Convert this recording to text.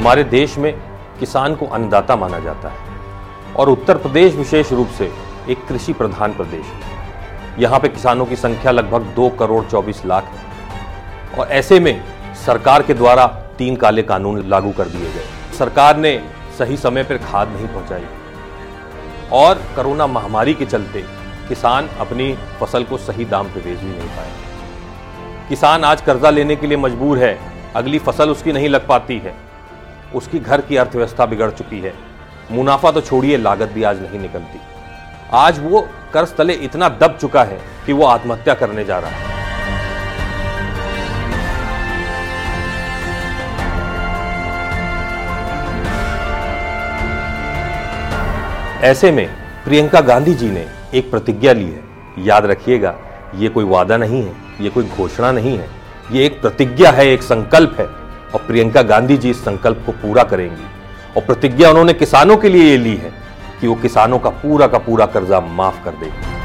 हमारे देश में किसान को अन्नदाता माना जाता है। और उत्तर प्रदेश विशेष रूप से एक कृषि प्रधान प्रदेश है। यहाँ पे किसानों की संख्या लगभग दो करोड़ चौबीस लाख है। और ऐसे में सरकार के द्वारा तीन काले कानून लागू कर दिए गए। सरकार ने सही समय पर खाद नहीं पहुंचाई। और कोरोना महामारी के चलते किसान अपनी फ़सल को सही दाम पर बेच भी नहीं पाए। किसान आज कर्जा लेने के लिए मजबूर है। अगली फ़सल उसकी नहीं लग पाती है। उसकी घर की अर्थव्यवस्था बिगड़ चुकी है। मुनाफा तो छोड़िए, लागत भी आज नहीं निकलती। आज वो कर्ज तले इतना दब चुका है कि वो आत्महत्या करने जा रहा है। ऐसे में प्रियंका गांधी जी ने एक प्रतिज्ञा ली है। याद रखिएगा, ये कोई वादा नहीं है, ये कोई घोषणा नहीं है। ये एक प्रतिज्ञा है, एक संकल्प है। और प्रियंका गांधी जी इस संकल्प को पूरा करेंगी। और प्रतिज्ञा उन्होंने किसानों के लिए ये ली है कि वो किसानों का पूरा का पूरा कर्जा माफ़ कर देगी